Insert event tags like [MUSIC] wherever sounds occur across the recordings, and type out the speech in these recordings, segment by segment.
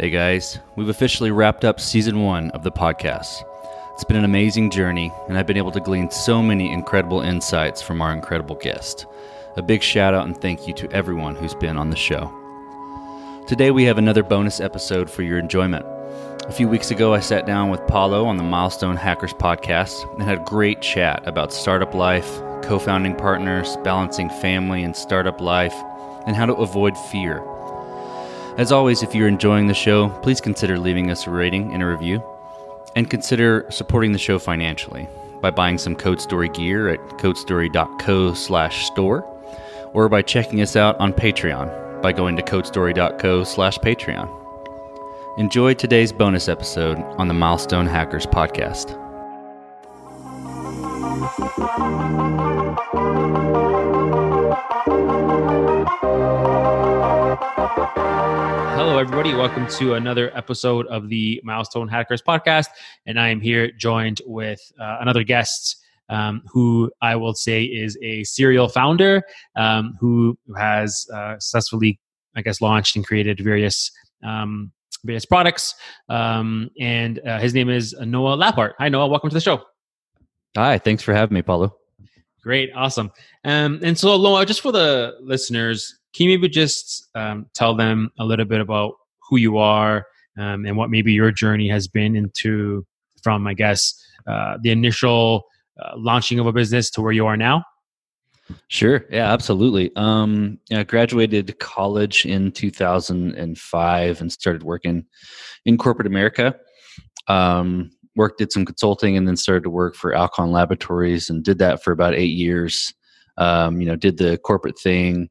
Hey guys, we've officially wrapped up season one of the podcast. It's been an amazing journey, and I've been able to glean so many incredible insights from our incredible guest. A big shout out and thank you to everyone who's been on the show. Today we have another bonus episode for your enjoyment. A few weeks ago, I sat down with Paulo on the Milestone Hackers podcast and had a great chat about startup life, co founding partners, balancing family and startup life, and how to avoid fear. As always, if you're enjoying the show, please consider leaving us a rating and a review. And consider supporting the show financially by buying some Code Story gear at codestory.co slash store or by checking us out on Patreon by going to codestory.co slash Patreon. Enjoy today's bonus episode on the Milestone Hackers podcast. Hello, everybody. Welcome to another episode of the Milestone Hackers podcast. And I am here joined with uh, another guest um, who I will say is a serial founder um, who has uh, successfully, I guess, launched and created various. Um, various products um, and uh, his name is noah Labhart hi noah welcome to the show Hi, thanks for having me, Paulo. Great, awesome. Um, and so, Noah, just for the listeners, can you maybe just um, tell them a little bit about who you are um, and what maybe your journey has been into from, I guess, uh, the initial uh, launching of a business to where you are now? Sure. Yeah, absolutely. Um, I graduated college in 2005 and started working in corporate America. Um, worked, did some consulting, and then started to work for Alcon Laboratories and did that for about eight years. Um, you know, did the corporate thing,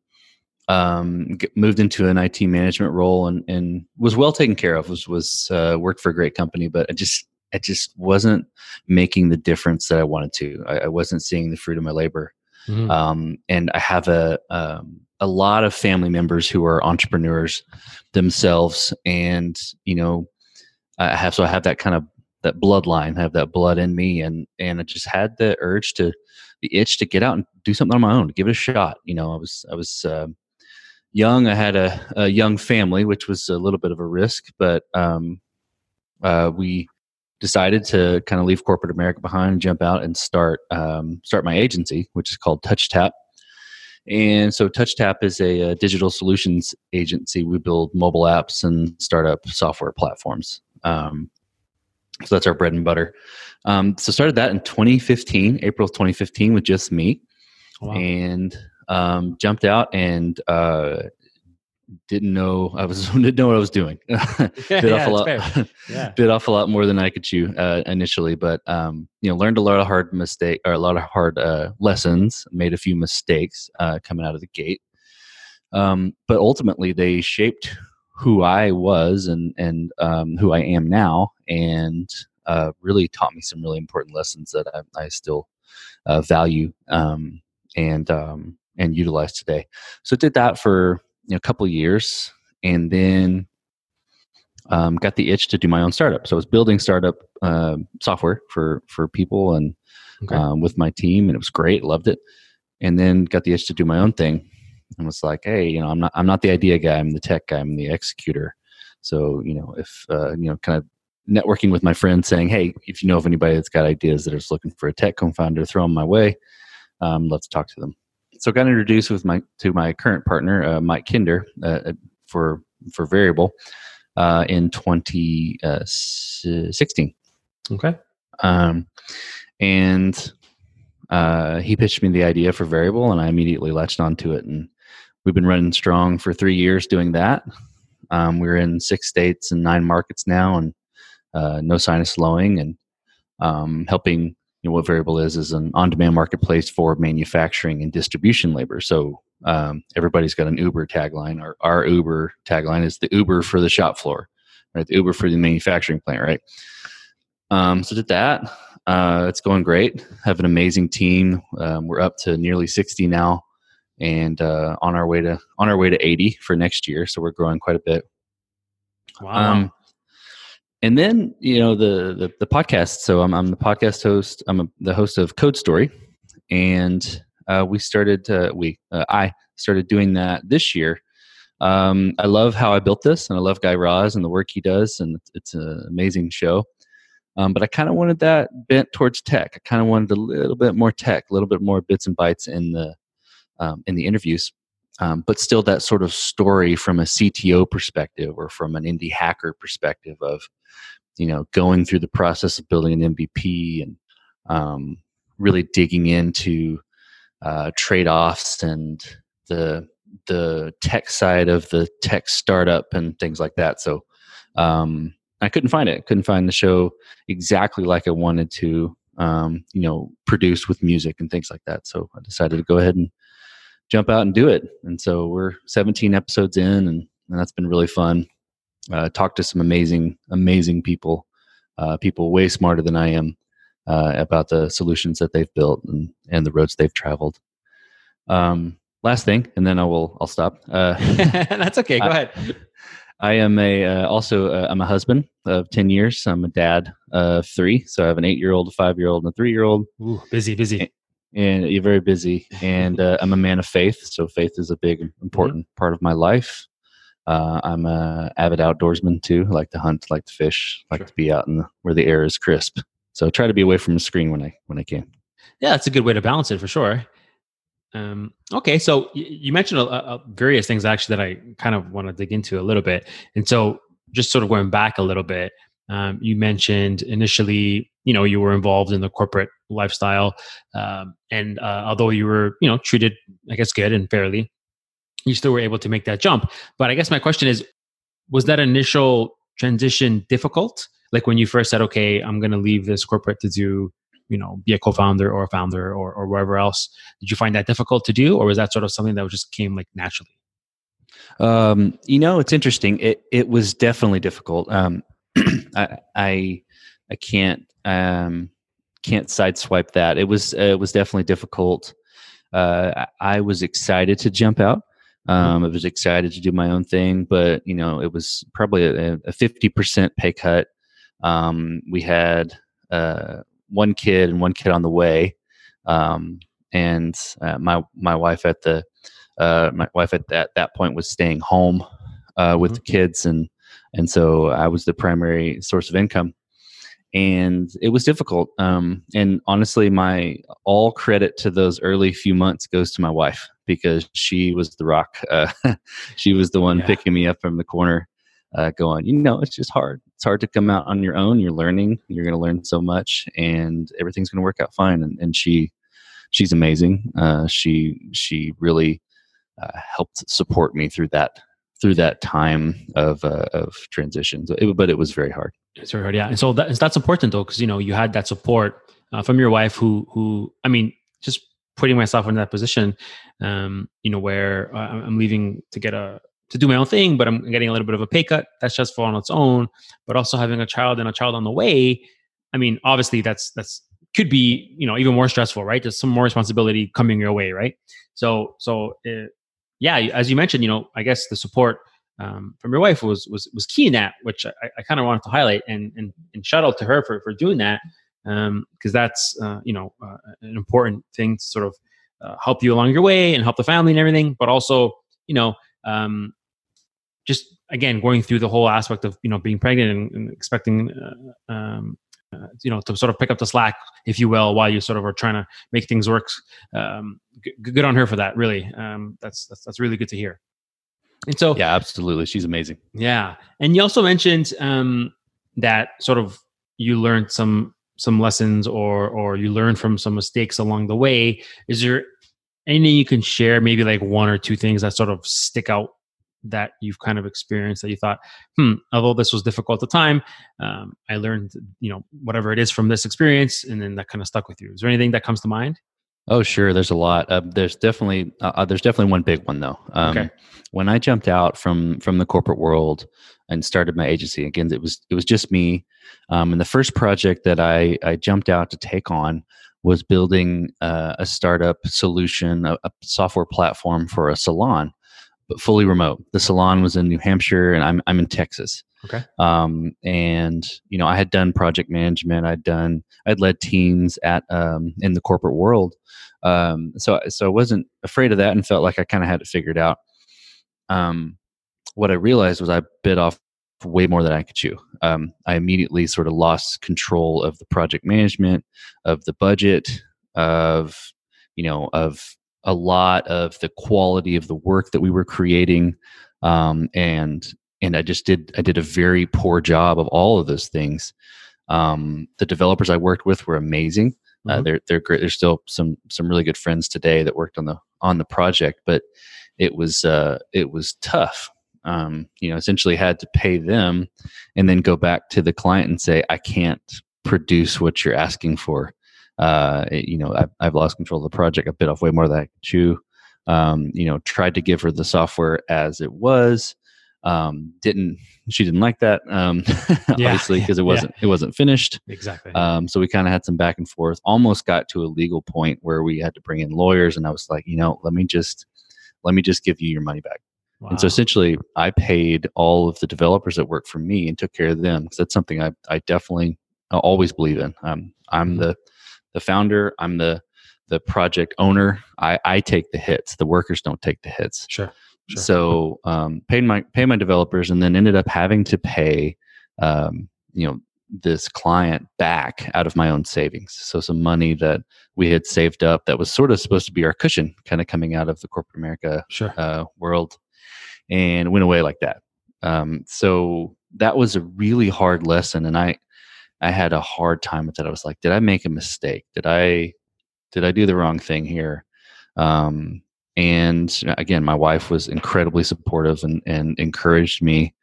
um, moved into an IT management role, and, and was well taken care of. Was was uh, worked for a great company, but I just I just wasn't making the difference that I wanted to. I, I wasn't seeing the fruit of my labor. Mm-hmm. Um, and I have a um, a lot of family members who are entrepreneurs themselves, and you know, I have so I have that kind of that bloodline, I have that blood in me, and and I just had the urge to the itch to get out and do something on my own, to give it a shot. You know, I was I was uh, young. I had a, a, young family, which was a little bit of a risk, but um, uh, we decided to kind of leave corporate America behind jump out and start um, start my agency, which is called TouchTap. And so TouchTap is a, a, digital solutions agency. We build mobile apps and startup software platforms. Um, so that's our bread and butter. Um, so started that in 2015, April 2015, with just me, wow. and um, jumped out and uh, didn't know I was [LAUGHS] didn't know what I was doing. [LAUGHS] bit yeah, off a lot, [LAUGHS] yeah. bit off a lot more than I could chew uh, initially, but um, you know, learned a lot of hard mistake or a lot of hard uh, lessons. Made a few mistakes uh, coming out of the gate, um, but ultimately they shaped who I was and and um, who I am now, and uh, really taught me some really important lessons that I, I still uh, value um, and um, and utilize today. So did that for you know, a couple years, and then um, got the itch to do my own startup. So I was building startup uh, software for for people and okay. um, with my team, and it was great. Loved it. And then got the itch to do my own thing, and was like, hey, you know, I'm not I'm not the idea guy. I'm the tech guy. I'm the executor. So you know, if uh, you know, kind of networking with my friends, saying, hey, if you know of anybody that's got ideas that is looking for a tech co-founder, throw them my way. Um, love to talk to them so got introduced with my to my current partner, uh, Mike Kinder, uh, uh for for Variable uh, in 2016. Uh, okay. Um, and uh, he pitched me the idea for Variable, and I immediately latched onto it. And we've been running strong for three years doing that. Um, we're in six states and nine markets now, and no sign of slowing. And um, helping know, what Variable is is an on-demand marketplace for manufacturing and distribution labor. So um, everybody's got an Uber tagline. Our, our Uber tagline is the Uber for the shop floor, right? The Uber for the manufacturing plant, right? Um, so did that. Uh, it's going great. Have an amazing team. Um, we're up to nearly 60 now, and uh, on our way to on our way to 80 for next year. So we're growing quite a bit. Wow. Um, and then you know the, the, the podcast. So I'm I'm the podcast host. I'm a, the host of Code Story, and uh, we started. Uh, we uh, I started doing that this year Um, I love how I built this, and I love Guy Raz and the work he does, and it's, an amazing show. Um, but I kind of wanted that bent towards tech. I kind of wanted a little bit more tech, a little bit more bits and bytes in the um, in the interviews, um, but still that sort of story from a CTO perspective or from an indie hacker perspective of you know going through the process of building an MVP and um, really digging into uh, trade offs and the the tech side of the tech startup and things like that. So um, I couldn't find it. Couldn't find the show exactly like I wanted to. Um, you know, produce with music and things like that. So I decided to go ahead and jump out and do it. And so we're 17 episodes in, and, and that's been really fun. Uh, talked to some amazing, amazing people, uh, people way smarter than I am uh, about the solutions that they've built and, and the roads they've traveled. Um, last thing, and then I will I'll stop. Uh, [LAUGHS] [LAUGHS] that's okay. Go I, ahead. I am a uh, also uh, I'm a husband of ten years. I'm a dad of three, so I have an eight year old, a five year old, and a three year old. Ooh, busy, busy. And, you're very busy, and uh, I'm a man of faith. So faith is a big, important mm-hmm. part of my life. Uh, I'm a avid outdoorsman too. I like to hunt, like to fish, like sure. to be out in the, where the air is crisp. So I try to be away from the screen when I when I can. Yeah, that's a good way to balance it for sure. Um, okay, so you mentioned a, a various things actually that I kind of want to dig into a little bit, and so just sort of going back a little bit, um, you mentioned initially, you know, you were involved in the corporate lifestyle, um, and uh, although you were, you know, treated, I guess, good and fairly, you still were able to make that jump. But I guess my question is, was that initial transition difficult? Like when you first said, "Okay, I'm going to leave this corporate to do you know be a co-founder or a founder or, or wherever else did you find that difficult to do or was that sort of something that just came like naturally um, you know it's interesting it it was definitely difficult um, [CLEARS THROAT] I, I i can't um can't sideswipe that. It was uh, it was definitely difficult. Uh, I was excited to jump out. Um, I was excited to do my own thing, but you know, it was probably a fifty percent pay cut. Um, we had uh, one kid and one kid on the way, um, and uh, my my wife at the uh, my wife at that that point was staying home uh, with mm-hmm. the kids, and and so I was the primary source of income, and it was difficult. Um, and honestly, my all credit to those early few months goes to my wife because she was the rock. [LAUGHS] Uh, she was the one yeah. picking me up from the corner uh, going, you know, it's just hard. It's hard to come out on your own. You're learning. You're going to learn so much, and everything's going to work out fine. And, and she, she's amazing. Uh, she she really uh, helped support me through that through that time of uh, of transition. So it, but it was very hard. It's very hard, yeah. And so that, that's important though, because you know you had that support uh, from your wife, who who I mean, just putting myself in that position, um, you know, where uh, I'm leaving to get a to do my own thing, but I'm getting a little bit of a pay cut. That's stressful on its own. But also having a child and a child on the way, I mean, obviously that's that's could be you know even more stressful, right? There's some more responsibility coming your way, right? So so it, yeah, as you mentioned, you know, I guess the support um, from your wife was was was key in that, which I, I kind of wanted to highlight and and and shout out to her for for doing that because um, that's uh, you know uh, an important thing to sort of uh, help you along your way and help the family and everything, but also you know um, just again going through the whole aspect of you know being pregnant and, and expecting uh, you know to sort of pick up the slack if you will while you sort of are trying to make things work. Um, g- good on her for that really. Um, that's, that's that's really good to hear. And so yeah absolutely. She's amazing. Yeah. And you also mentioned um, that sort of you learned some some lessons or or you learned from some mistakes along the way. Is there anything you can share maybe like one or two things that sort of stick out that you've kind of experienced that you thought, hmm, although this was difficult at the time, um, I learned, you know, whatever it is from this experience, and then that kind of stuck with you. Is there anything that comes to mind? Oh, sure. There's a lot. Uh, there's definitely uh, uh, there's definitely one big one though. Um, okay. When I jumped out from from the corporate world and started my agency again, it was it was just me. Um, and the first project that I I jumped out to take on was building uh, a startup solution, a, a, software platform for a salon but fully remote. The salon was in New Hampshire, and I'm I'm in Texas. Okay. Um, and you know, I had done project management. I'd done I'd led teams at um, in the corporate world. Um, so so I wasn't afraid of that, and felt like I kind of had it figured out. Um, what I realized was I bit off way more than I could chew. Um, I immediately sort of lost control of the project management, of the budget, of you know, of a lot of the quality of the work that we were creating, um, and and I just did I did a very poor job of all of those things. Um, the developers I worked with were amazing. Uh, mm-hmm. Uh, they're they're great. There's still some some really good friends today that worked on the on the project, but it was uh, it was tough. Um, you know, essentially had to pay them, and then go back to the client and say, "I can't produce what you're asking for." Uh, it, you know, I've, I've, lost control of the project. I bit off way more than I could chew. Um, you know, tried to give her the software as it was um, didn't she didn't like that um, [LAUGHS] yeah, obviously because it wasn't yeah. it wasn't finished exactly um, so we kind of had some back and forth almost got to a legal point where we had to bring in lawyers and i was like you know let me just let me just give you your money back wow. and so essentially i paid all of the developers that worked for me and took care of them because that's something i, I definitely always believe in um, i'm mm-hmm. the the founder i'm the the project owner I, I take the hits the workers don't take the hits sure Sure. So um, paid my pay my developers, and then ended up having to pay, um, you know, this client back out of my own savings. So some money that we had saved up that was sort of supposed to be our cushion, kind of coming out of the corporate America sure. uh, world, and went away like that. Um, so that was a really hard lesson, and I I had a hard time with that. I was like, did I make a mistake? Did I did I do the wrong thing here? Um, and again my wife was incredibly supportive and, and encouraged me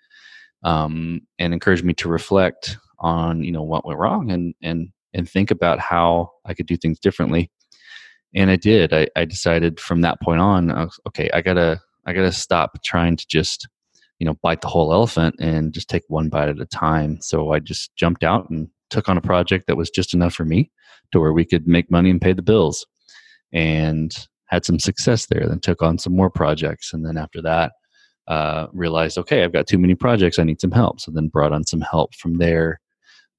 um, and encouraged me to reflect on you know what went wrong and and and think about how i could do things differently and i did i, I decided from that point on okay i gotta i gotta stop trying to just you know bite the whole elephant and just take one bite at a time so i just jumped out and took on a project that was just enough for me to where we could make money and pay the bills and had some success there, then took on some more projects. And then after that, uh, realized, okay, I've got too many projects. I need some help. So then brought on some help from there.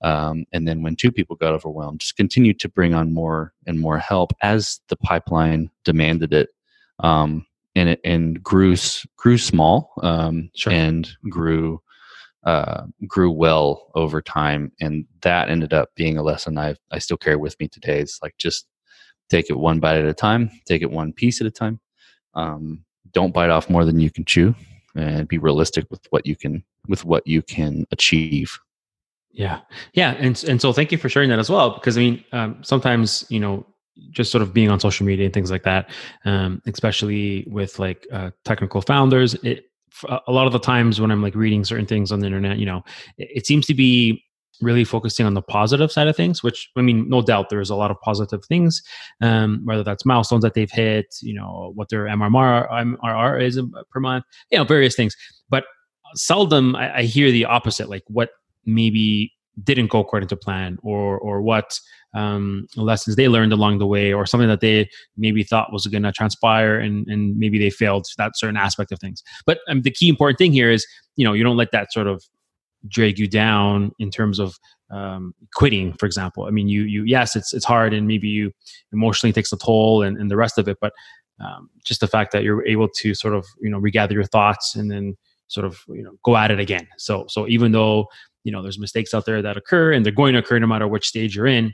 Um, and then when two people got overwhelmed, just continued to bring on more and more help as the pipeline demanded it. Um, and it and grew grew small um, sure. and grew uh, grew well over time, and that ended up being a lesson I I still carry with me today. It's like just take it one bite at a time take it one piece at a time um, don't bite off more than you can chew and be realistic with what you can with what you can achieve yeah yeah and and so thank you for sharing that as well because i mean um, sometimes you know just sort of being on social media and things like that um, especially with like uh, technical founders it a lot of the times when i'm like reading certain things on the internet you know it, it seems to be really focusing on the positive side of things which i mean no doubt there's a lot of positive things um, whether that's milestones that they've hit you know what their mrr mrr is per month you know various things. But seldom I, I hear the opposite like what maybe didn't go according to plan or or what um, lessons they learned along the way or something that they maybe thought was going to transpire and and maybe they failed that certain aspect of things but um, the key important thing here is you know you don't let that sort of drag you down in terms of um, quitting, for example. I mean, you you yes, it's it's hard, and maybe you emotionally takes a toll, and, and the rest of it. But um, just the fact that you're able to sort of you know regather your thoughts and then sort of you know go at it again. So so even though you know there's mistakes out there that occur, and they're going to occur no matter which stage you're in.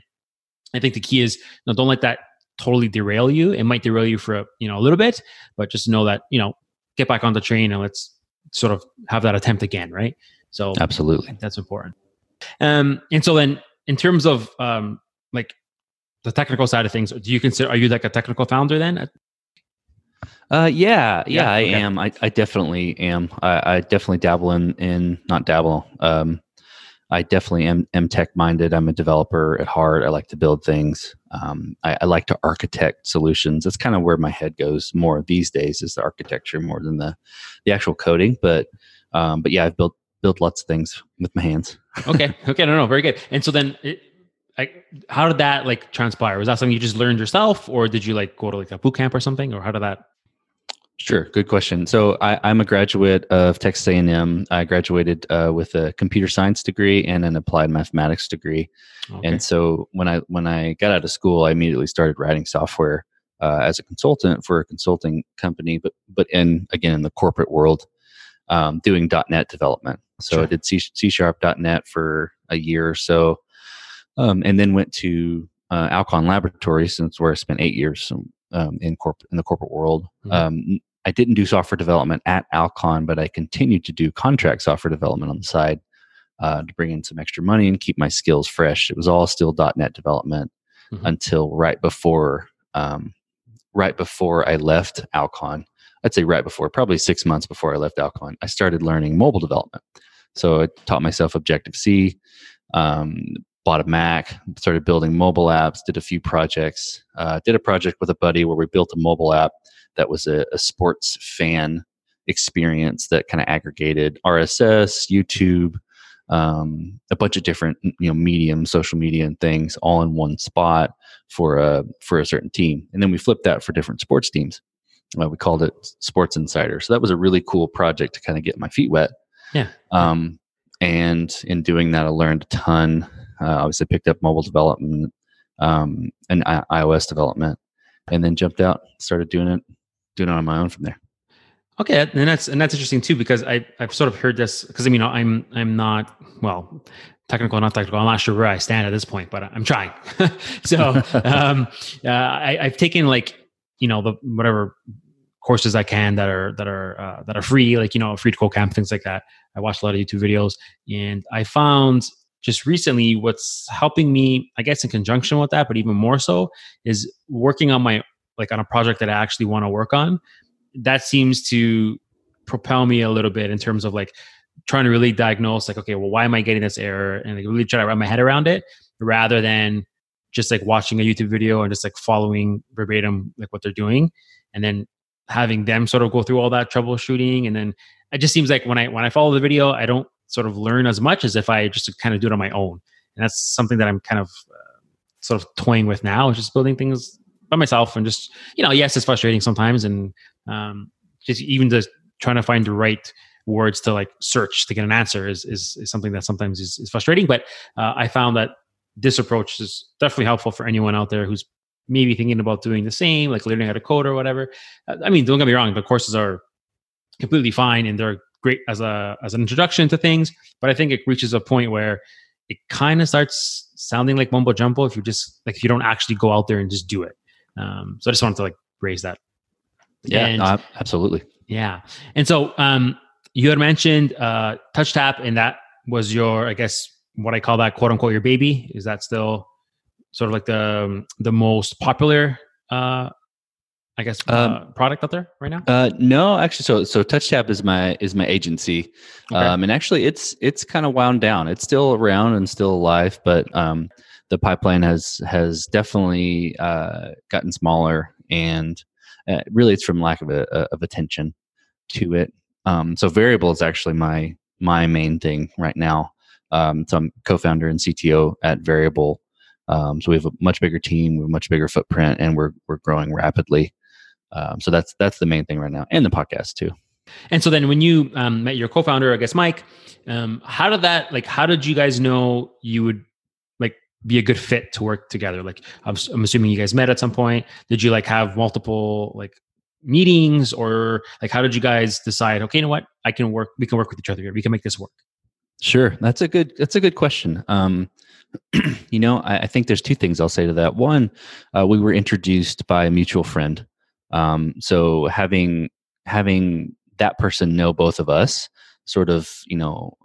I think the key is you know, don't let that totally derail you. It might derail you for a, you know a little bit, but just know that you know get back on the train and let's sort of have that attempt again, right? So absolutely, that's important. Um, and so then, in terms of um, like the technical side of things, do you consider are you like a technical founder then? Uh, yeah, yeah, yeah I okay. am. I, I definitely am. I, I definitely dabble in in not dabble. Um, I definitely am, am tech minded. I'm a developer at heart. I like to build things. Um, I, I, like to architect solutions. That's kind of where my head goes more these days is the architecture more than the the actual coding. But um, but yeah, I've built build lots of things with my hands. okay. [LAUGHS] Okay. No, no, very good. And so then, it, how did that like transpire? Was that something you just learned yourself, or did you like go to like a boot camp or something, or how did that? Sure, good question. So I, am a graduate of Texas A&M. I graduated uh, with a computer science degree and an applied mathematics degree. Okay. And so when I when I got out of school, I immediately started writing software uh, as a consultant for a consulting company, but but in again in the corporate world. um, doing .NET development. So Sure. I did C, C Sharp .NET for a year or so, um, and then went to uh, Alcon Laboratories, since where I spent eight years um, in corp in the corporate world. Mhm. Um, I didn't do software development at Alcon, but I continued to do contract software development on the side uh, to bring in some extra money and keep my skills fresh. It was all still .NET development Mhm. until right before um, right before I left Alcon. I'd say right before, probably six months before I left Alcon, I started learning mobile development. So I taught myself Objective C, um, bought a Mac, started building mobile apps, did a few projects. Uh, did a project with a buddy where we built a mobile app that was a, a sports fan experience that kind of aggregated RSS, YouTube, um, a bunch of different you know medium, social media, and things all in one spot for a for a certain team. And then we flipped that for different sports teams. Uh, we called it Sports Insider. So that was a really cool project to kind of get my feet wet. Yeah. Um, and in doing that, I learned a ton. Uh, obviously, picked up mobile development um, and I- iOS development, and then jumped out, started doing it, doing it on my own from there. Okay, and that's and that's interesting too because I I've sort of heard this because I mean I'm I'm not well technical not technical I'm not sure where I stand at this point but I'm trying. [LAUGHS] so [LAUGHS] um, uh, I, I've taken like you know the whatever courses I can that are that are uh, that are free like you know free to code camp things like that. I watched a lot of YouTube videos and I found just recently what's helping me I guess in conjunction with that but even more so is working on my like on a project that I actually want to work on. That seems to propel me a little bit in terms of like trying to really diagnose like okay well why am i getting this error? And like really try to wrap my head around it rather than just like watching a youtube video and just like following verbatim like what they're doing. And then having them sort of go through all that troubleshooting and then it just seems like when i when i follow the video i don't sort of learn as much as if i just kind of do it on my own. And that's something that i'm kind of uh, sort of toying with now just building things by myself and just you know yes it's frustrating sometimes and um, just even just trying to find the right words to like search to get an answer is is, is something that sometimes is, is frustrating. But uh, i found that this approach is definitely helpful for anyone out there who's maybe thinking about doing the same like learning how to code or whatever. Uh, i mean don't get me wrong the courses are completely fine and they're great as a as an introduction to things but i think it reaches a point where it kind of starts sounding like mumbo jumbo if you just like if you don't actually go out there and just do it um, so i just wanted to like raise that Yeah, And- ab- absolutely. yeah. And so um, you had mentioned uh, Touch Tap, and that was your, I guess, what I call that quote unquote your baby. Is that still sort of like the um, the most popular, uh, I guess, uh, product out there right now? Uh, no, actually, so so TouchTap is my is my agency, Okay. um, and actually, it's it's kind of wound down. It's still around and still alive, but um, the pipeline has has definitely uh, gotten smaller, and uh, really, it's from lack of a, of attention to it. Um, so variable is actually my my main thing right now. Um, so I'm co-founder and CTO at Variable. Um, so we have a much bigger team, we have a much bigger footprint, and we're we're growing rapidly. Um, so that's that's the main thing right now, and the podcast too. And so then when you um, met your co-founder, I guess Mike, um, how did that like? How did you guys know you would like be a good fit to work together? Like I'm, I'm assuming you guys met at some point. Did you like have multiple like meetings or like how did you guys decide? Okay, you know what? I can work. We can work with each other here. We can make this work. Sure, that's a good that's a good question. Um, [CLEARS THROAT] you know, I, I think there's two things I'll say to that. One, uh, we were introduced by a mutual friend, um, so having having that person know both of us, sort of, you know,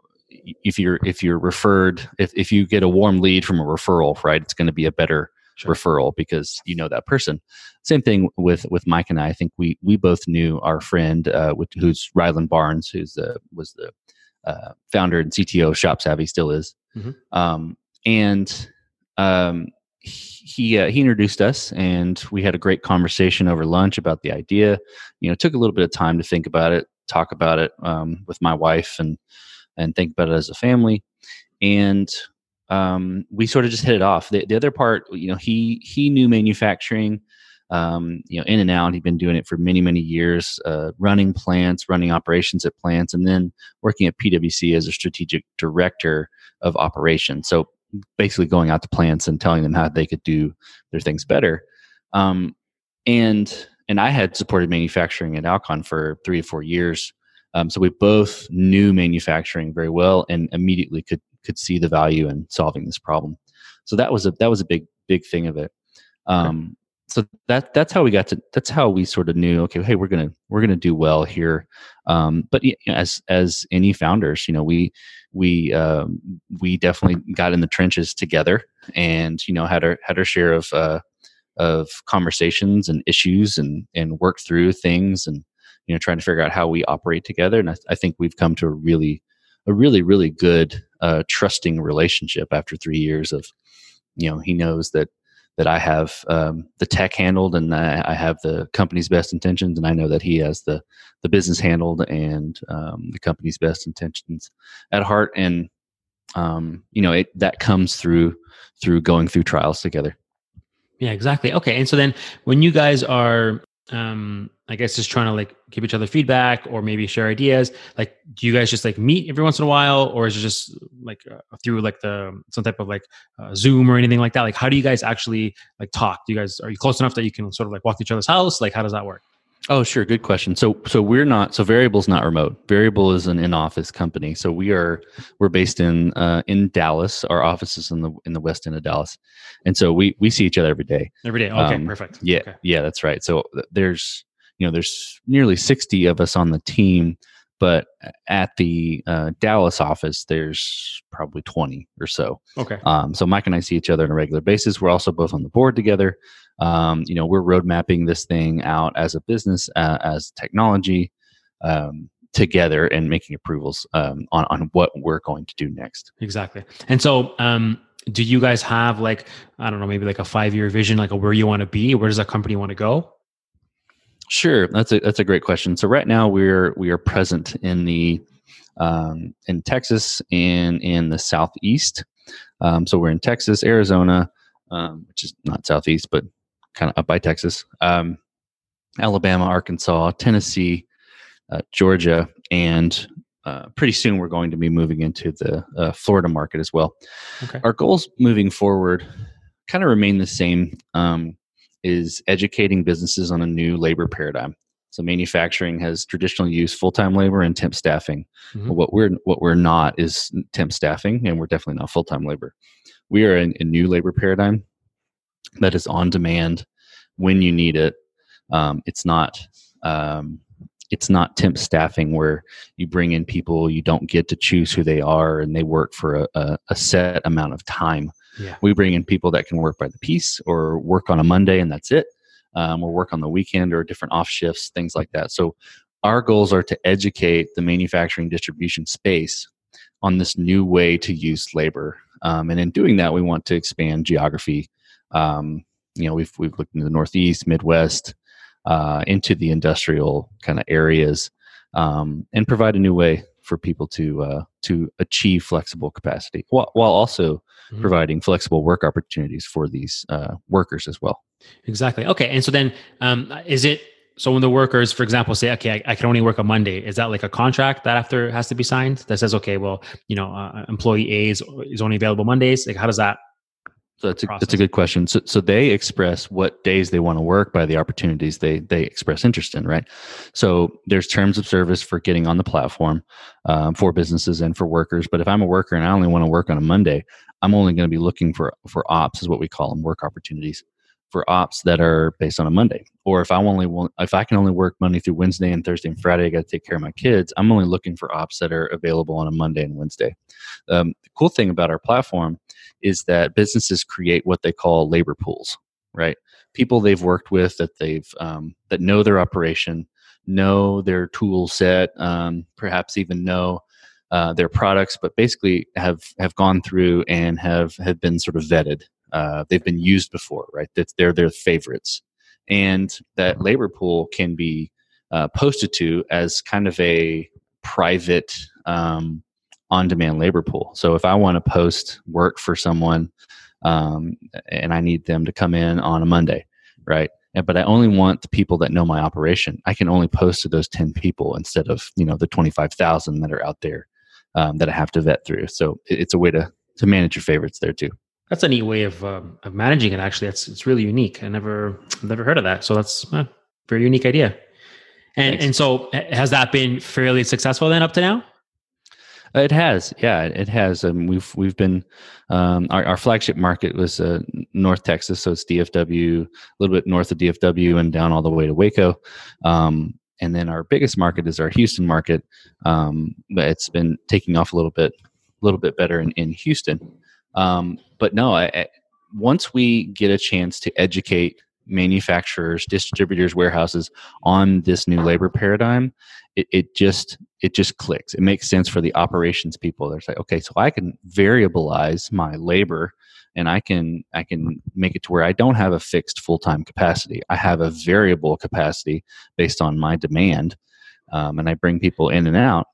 if you're if you're referred, if if you get a warm lead from a referral, right, it's going to be a better Sure. referral because you know that person. Same thing with with Mike and I. I think we we both knew our friend, uh, which, who's Ryland Barnes, who's the was the uh, founder and CTO of Shop Savvy, still is. Mhm. Um, and um, he uh, he introduced us, and we had a great conversation over lunch about the idea. You know, took a little bit of time to think about it, talk about it um, with my wife, and and think about it as a family. And um, we sort of just hit it off. The, the other part, you know, he he knew manufacturing, um, you know, in and out. He'd been doing it for many many years, uh, running plants, running operations at plants, and then working at PwC as a strategic director of operations. So basically, going out to plants and telling them how they could do their things better. Um, and and I had supported manufacturing at Alcon for three or four years. Um, so we both knew manufacturing very well and immediately could could see the value in solving this problem. So that was a that was a big big thing of it. Um, so that that's how we got to that's how we sort of knew okay hey we're gonna we're gonna do well here. Um, but you know, as as any founders you know we we um, we definitely got in the trenches together and you know had our had our share of uh, of conversations and issues and and work through things and you know trying to figure out how we operate together. And I, I think we've come to a really a really really good uh, trusting relationship after three years of you know he knows that that I have um, the tech handled and I, have the company's best intentions, and I know that he has the the business handled and um, the company's best intentions at heart. And um, you know, it that comes through through going through trials together. Yeah, exactly. Okay, and so then when you guys are um i guess just trying to like give each other feedback or maybe share ideas. Like do you guys just like meet every once in a while or is it just like uh, through like the some type of like uh, zoom or anything like that? Like how do you guys actually like talk? Do you guys are you close enough that you can sort of like walk each other's house? Like how does that work Oh, sure. Good question. So, so we're not. So, Variable's not remote. Variable is an in-office company. So we are. We're based in uh, in Dallas. Our office is in the in the west end of Dallas, and so we we see each other every day. Every day. Okay. Um, perfect. Yeah. Okay. Yeah. That's right. So there's you know there's nearly sixty of us on the team, but at the uh, Dallas office there's probably twenty or so. Okay. Um, so Mike and I see each other on a regular basis. We're also both on the board together um, you know we're road mapping this thing out as a business uh, as technology um, together and making approvals um, on, on what we're going to do next exactly and so um, do you guys have like i don't know maybe like a five year vision like a where you want to be where does that company want to go sure that's a that's a great question so right now we're we are present in the um, in texas and in the southeast um, so we're in texas arizona um, which is not southeast but kind of up by Texas, um, Alabama, Arkansas, Tennessee, uh, Georgia, and uh, pretty soon we're going to be moving into the uh, Florida market as well. Okay. Our goals moving forward kind of remain the same. Um, is educating businesses on a new labor paradigm. So manufacturing has traditionally used full-time labor and temp staffing. Mm-hmm. What we're what we're not is temp staffing, and we're definitely not full-time labor. We are in a new labor paradigm that is on demand when you need it. Um, it's not um, it's not temp staffing where you bring in people you don't get to choose who they are and they work for a, a, a set amount of time. Yeah. We bring in people that can work by the piece or work on a Monday and that's it, um, or work on the weekend or different off shifts, things like that. So our goals are to educate the manufacturing distribution space on this new way to use labor. Um, and in doing that, we want to expand geography um, you know, we've we've looked into the Northeast, Midwest, uh, into the industrial kind of areas, um, and provide a new way for people to uh, to achieve flexible capacity, while, while also mm-hmm. providing flexible work opportunities for these uh, workers as well. Exactly. Okay, and so then um, is it so when the workers, for example, say, okay, I, I, can only work on Monday, is that like a contract that after has to be signed that says, okay, well, you know, uh, employee A is, is only available Mondays? Like, how does that so that's a, that's a good question. So, so they express what days they want to work by the opportunities they they express interest in, right? So there's terms of service for getting on the platform um, for businesses and for workers. But if I'm a worker and I only want to work on a Monday, I'm only going to be looking for for ops, is what we call them, work opportunities for ops that are based on a Monday. Or if I only want, if I can only work Monday through Wednesday and Thursday and Friday, I got to take care of my kids. I'm only looking for ops that are available on a Monday and Wednesday. Um, the cool thing about our platform is that businesses create what they call labor pools, right? People they've worked with that they've um, that know their operation, know their tool set, um, perhaps even know uh, their products, but basically have have gone through and have have been sort of vetted. Uh, they've been used before, right? That they're their favorites, and that labor pool can be uh, posted to as kind of a private um, on demand labor pool. So if I want to post work for someone um, and I need them to come in on a Monday, right? but I only want the people that know my operation. I can only post to those 10 people instead of, you know, the 25,000 that are out there um, that I have to vet through. So it's a way to, to manage your favorites there too. That's a neat way of, um, of managing it. Actually, that's, it's really unique. I never, never heard of that. So that's a very unique idea. And Thanks. and so has that been fairly successful then up to now? It has, yeah, it has. Um, we've we've been um, our, our flagship market was uh, North Texas, so it's DFW, a little bit north of DFW, and down all the way to Waco. Um, and then our biggest market is our Houston market. Um, but it's been taking off a little bit, a little bit better in, in Houston. Um, but no, I, once we get a chance to educate manufacturers, distributors, warehouses on this new labor paradigm, it, it just it just clicks. It makes sense for the operations people. They're like, okay, so I can variabilize my labor and I can I can make it to where I don't have a fixed full time capacity. I have a variable capacity based on my demand, um, and I bring people in and out.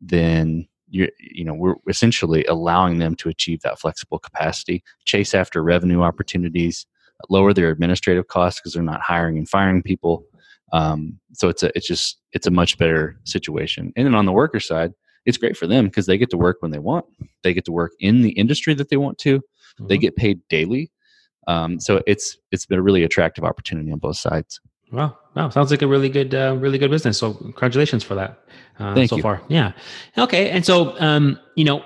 Then you you know we're essentially allowing them to achieve that flexible capacity, chase after revenue opportunities, lower their administrative costs because they're not hiring and firing people. Um, so it's a it's just it's a much better situation. And then on the worker side, it's great for them because they get to work when they want. They get to work in the industry that they want to. Mm-hmm. They get paid daily. Um, so it's it's been a really attractive opportunity on both sides. Wow, wow, sounds like a really good, uh, really good business. So congratulations for that uh, Thank so you. far. Yeah. Okay, and so um, you know,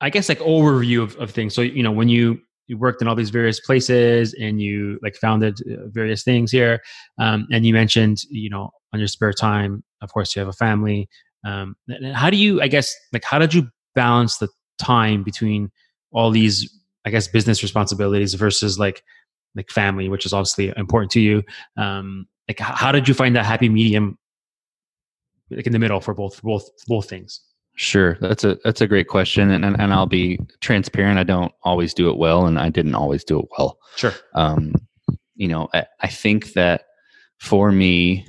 I guess like overview of, of things. So you know, when you you worked in all these various places and you like founded uh, various things here um, and you mentioned you know on your spare time of course you have a family um, how do you i guess like how did you balance the time between all these i guess business responsibilities versus like like family which is obviously important to you um, like how did you find that happy medium like in the middle for both both both things Sure, that's a that's a great question, and, and and I'll be transparent. I don't always do it well, and I didn't always do it well. Sure. Um, you know, I, I think that for me,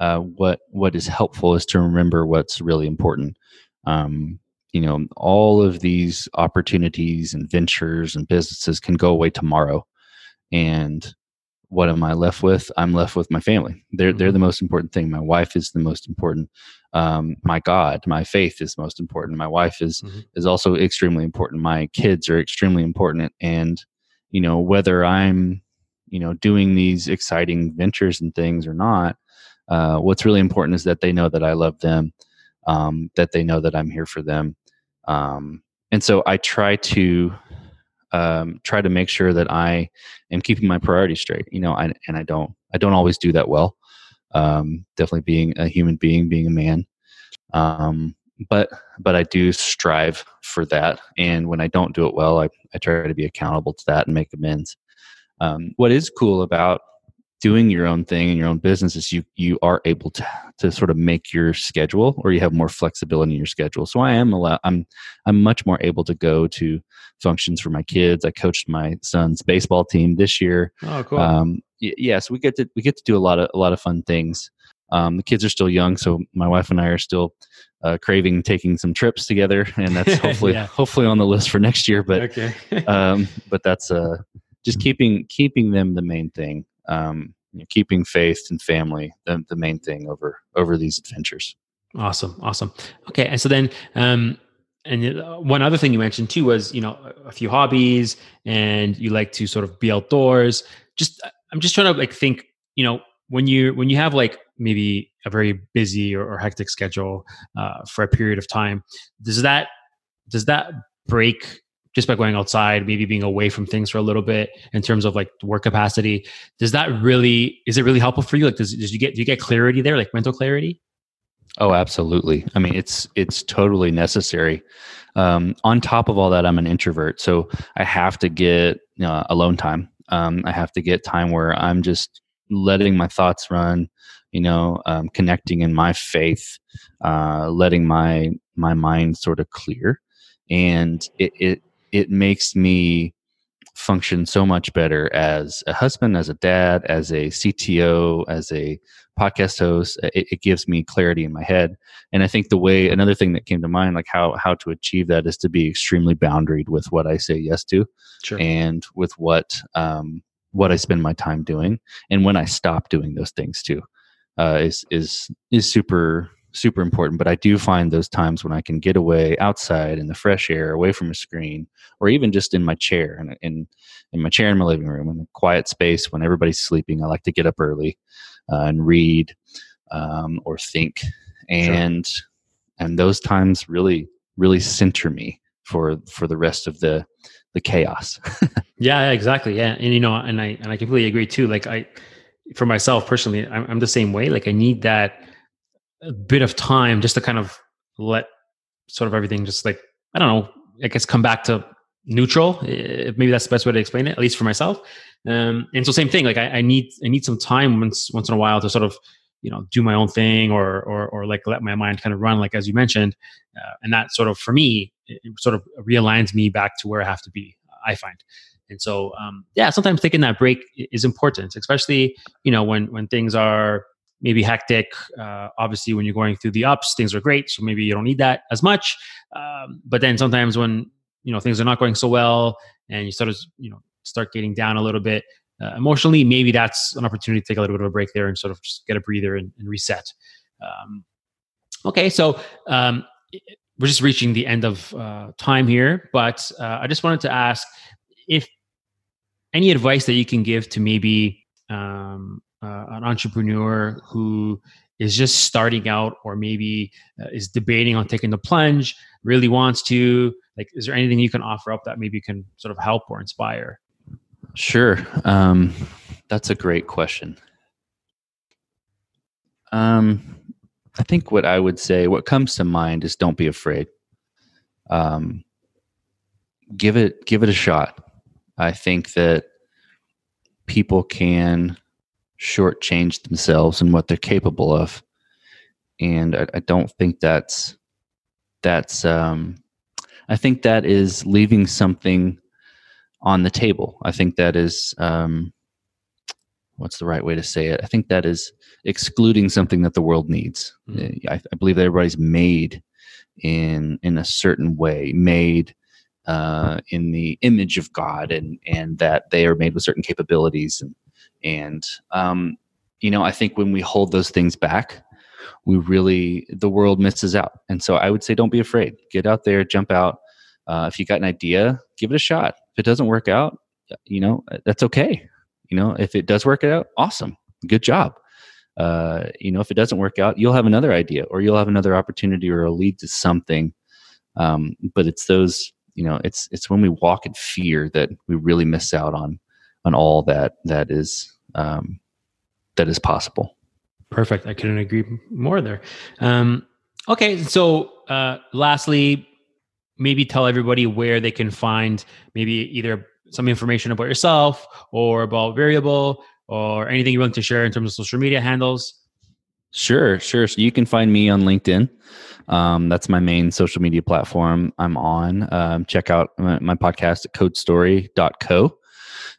uh, what what is helpful is to remember what's really important. Um, you know, all of these opportunities and ventures and businesses can go away tomorrow, and what am I left with? I'm left with my family. They're they're the most important thing. My wife is the most important. Um, my God, my faith is most important. My wife is mm-hmm. is also extremely important. My kids are extremely important. And you know whether I'm you know doing these exciting ventures and things or not, uh, what's really important is that they know that I love them, um, that they know that I'm here for them. Um, and so I try to um, try to make sure that I am keeping my priorities straight. You know, I, and I don't I don't always do that well. Um, definitely being a human being, being a man. Um, but but I do strive for that, and when I don't do it well, I, I try to be accountable to that and make amends. Um, what is cool about doing your own thing and your own business is you you are able to to sort of make your schedule or you have more flexibility in your schedule. So i am a i'm i'm much more able to go to functions for my kids. I coached my son's baseball team this year. Oh cool. Um yes yeah, so we get to we get to do a lot of a lot of fun things. Um the kids are still young so my wife and i are still uh, craving taking some trips together and that's [LAUGHS] hopefully Yeah. hopefully on the list for next year but okay. [LAUGHS] um, but that's uh, just keeping keeping them the main thing. Um, you know, keeping faith and family the, the main thing over over these adventures. Awesome, awesome. Okay, and so then, um, and uh, one other thing you mentioned too was you know a, few hobbies, and you like to sort of be outdoors. Just uh, I'm just trying to like think, you know, when you when you have like maybe a very busy or, or hectic schedule uh, for a period of time, does that does that break just by going outside, maybe being away from things for a little bit in terms of like work capacity. Does that really is it really helpful for you? Like, does, does you get do you get clarity there, like mental clarity? Oh, absolutely. I mean, it's it's totally necessary. Um, on top of all that, I'm an introvert, so I have to get uh, alone time. Um, I have to get time where I'm just letting my thoughts run. You know, um, connecting in my faith, uh, letting my my mind sort of clear, and it, it it makes me function so much better as a husband, as a dad, as a CTO, as a podcast host. It, it, gives me clarity in my head. And I think the way another thing that came to mind, like how how to achieve that, is to be extremely boundaried with what I say yes to, Sure. and with what um, what I spend my time doing, and when I stop doing those things too, uh, is is is super super important. But I do find those times when I can get away outside in the fresh air, away from a screen, or even just in my chair and in, in my chair in my living room in a quiet space when everybody's sleeping. I like to get up early uh, and read. um, or think, and sure. and those times really really center me for for the rest of the the chaos. [LAUGHS] yeah, exactly. Yeah, and you know, and I and I completely agree too. Like I, for myself personally, I'm, I'm the same way. Like I need that bit of time just to kind of let sort of everything just like I don't know. I guess come back to neutral. Maybe that's the best way to explain it, at least for myself. Um, and so same thing. Like I, I need I need some time once once in a while to sort of you know do my own thing or or or like let my mind kind of run like as you mentioned uh, and that sort of for me sort of realigns me back to where i have to be i find and so um, yeah sometimes taking that break is important especially you know when when things are maybe hectic uh, obviously when you're going through the ups things are great so maybe you don't need that as much um, but then sometimes when you know things are not going so well and you sort of you know start getting down a little bit uh, emotionally, maybe that's an opportunity to take a little bit of a break there and sort of just get a breather and, and reset. Um, okay, so um, we're just reaching the end of uh, time here, but uh, I just wanted to ask if any advice that you can give to maybe um, uh, an entrepreneur who is just starting out or maybe uh, is debating on taking the plunge, really wants to, like, is there anything you can offer up that maybe can sort of help or inspire? Sure. Um, that's a great question. Um, I think what I would say, what comes to mind is don't be afraid. Um, give it, give it a shot. I think that people can shortchange themselves and what they're capable of, and I, I don't think that's that's. Um, I think that is leaving something on the table. I think that is um, what's the right way to say it? I think that is excluding something that the world needs. Mm-hmm. I, I, believe that everybody's made in in a certain way, made uh, in the image of God, and and that they are made with certain capabilities, and and um, you know, I think when we hold those things back, we really the world misses out. And so I would say, don't be afraid. Get out there, jump out. Uh, if you got an idea, give it a shot if it doesn't work out, you know, that's okay. You know, if it does work out, awesome. Good job. Uh, you know, if it doesn't work out, you'll have another idea or you'll have another opportunity or a lead to something. Um, but it's those, you know, it's it's when we walk in fear that we really miss out on on all that that is um, that is possible. Perfect. I couldn't agree more there. Um, okay, so uh, lastly, maybe tell everybody where they can find maybe either some information about yourself or about Veritable or anything you want to share in terms of social media handles sure sure so you can find me on linkedin um, that's my main social media platform i'm on um, check out my, my, podcast at codestory.co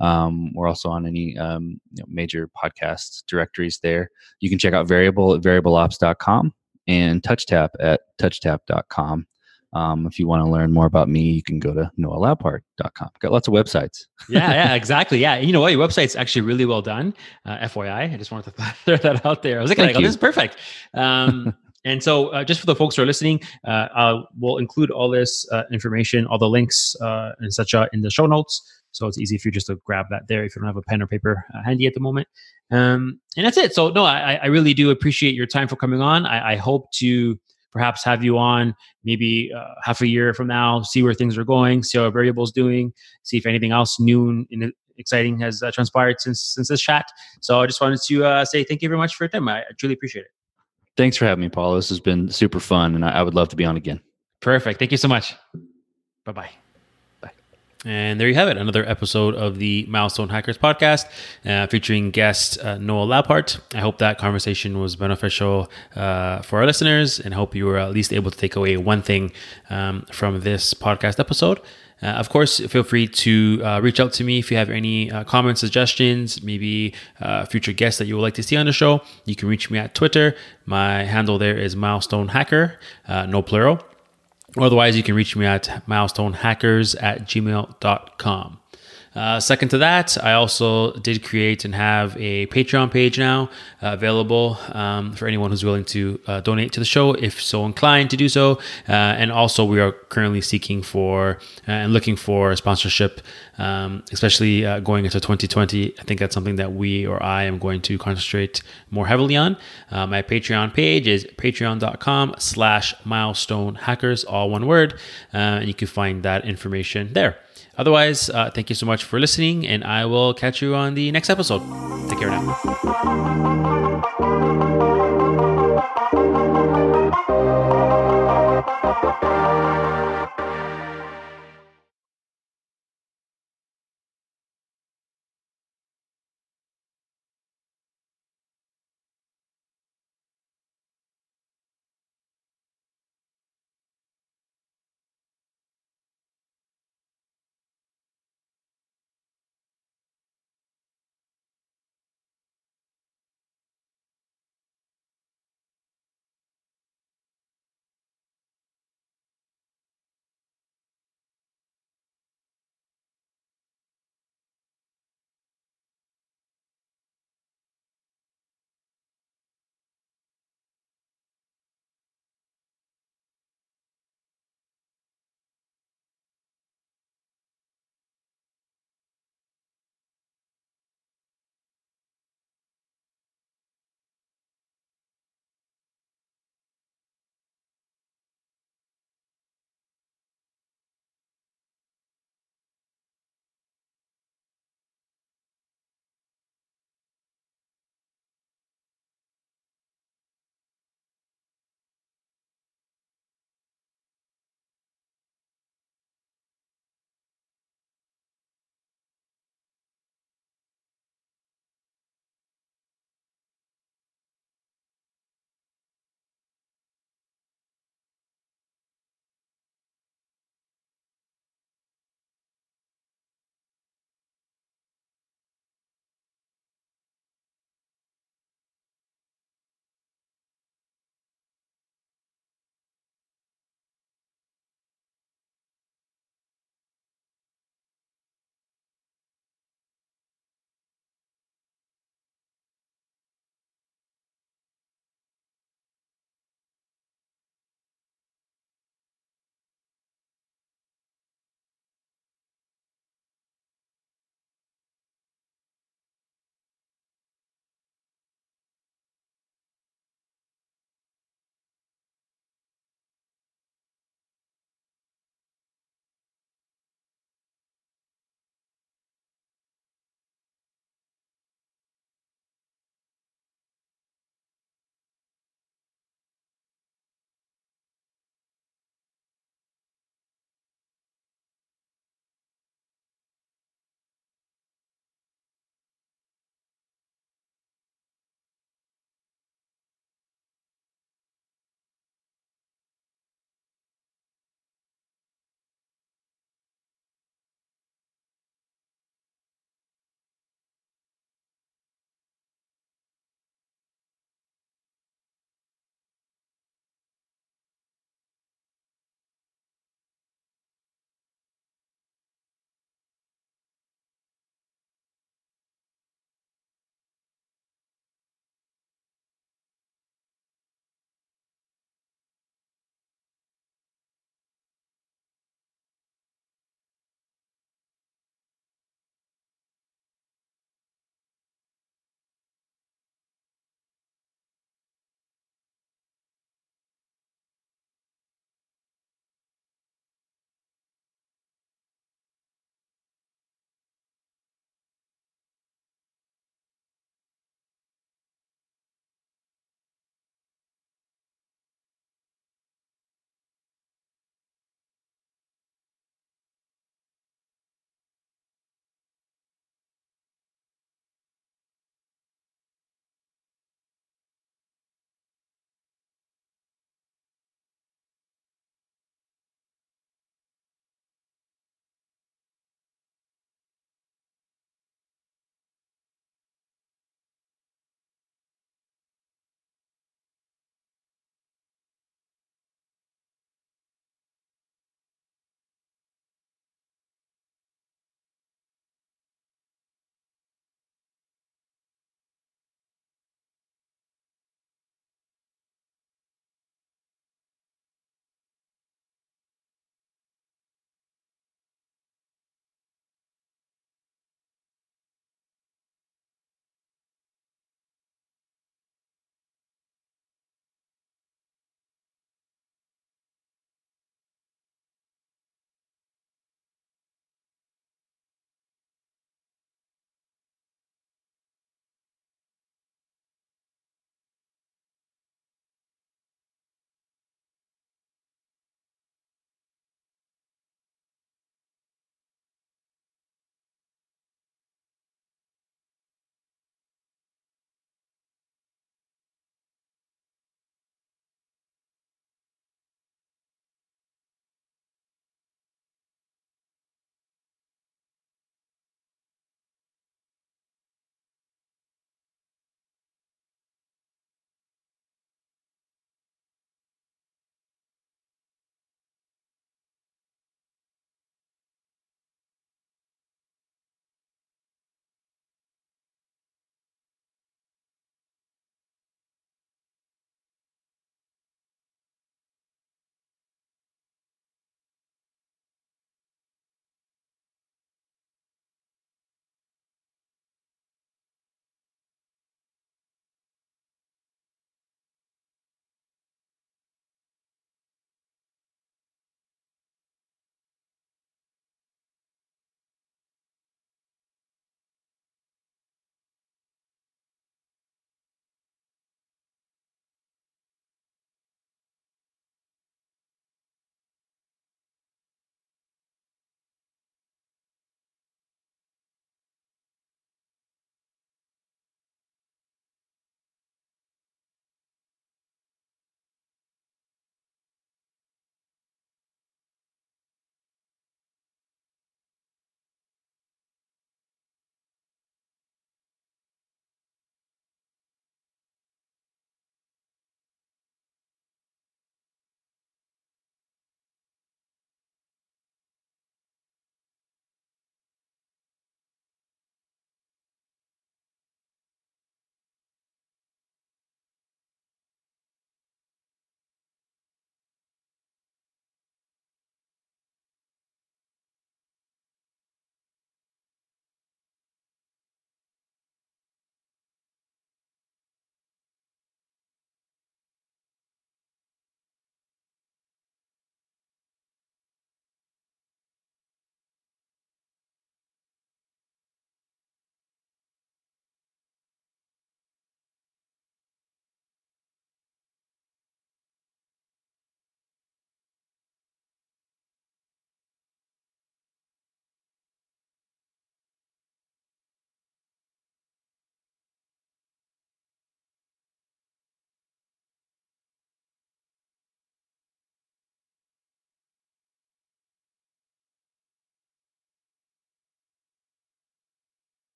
um, we're also on any um, you know, major podcast directories there you can check out Veritable at veritableops.com and touchtap at touchtap.com um, if you want to learn more about me, you can go to noahlabhart.com. Got lots of websites. yeah, yeah, [LAUGHS] exactly. Yeah. You know what? Your website's actually really well done. Uh, FYI, I just wanted to [LAUGHS] throw that out there. I was looking like, oh, this is perfect. Um, [LAUGHS] and so, uh, just for the folks who are listening, uh, we'll include all this uh, information, all the links uh, and such uh, in the show notes. So it's easy for you just to grab that there if you don't have a pen or paper handy at the moment. Um, and that's it. So no, I, I really do appreciate your time for coming on. I, I hope to perhaps have you on maybe uh, half a year from now, see where things are going, see how Veritables doing, see if anything else new and exciting has uh, transpired since since this chat. So I just wanted to uh, say thank you very much for your time. I, I truly appreciate it. Thanks for having me, Paul. This has been super fun, and I, I would love to be on again. Perfect. Thank you so much. Bye bye. And there you have it, another episode of the Milestone Hackers podcast uh, featuring guest uh, Noah Labhart. I hope that conversation was beneficial uh, for our listeners and hope you were at least able to take away one thing um, from this podcast episode. Uh, of course, feel free to uh, reach out to me if you have any uh, comments, suggestions, maybe uh, future guests that you would like to see on the show. You can reach me at Twitter. My handle there is Milestone Hacker, uh, no plural. Otherwise, you can reach me at milestonehackers at gmail.com. Uh, second to that, I also did create and have a Patreon page now uh, available um, for anyone who's willing to uh, donate to the show, if so inclined to do so. Uh, and also, we are currently seeking for uh, and looking for sponsorship, um, especially uh, going into 2020. I think that's something that we or I am going to concentrate more heavily on. my Patreon page is patreon.com slash milestone hackers, all one word. and you can find that information there. Otherwise, uh, thank you so much for listening, and I will catch you on the next episode. Take care now.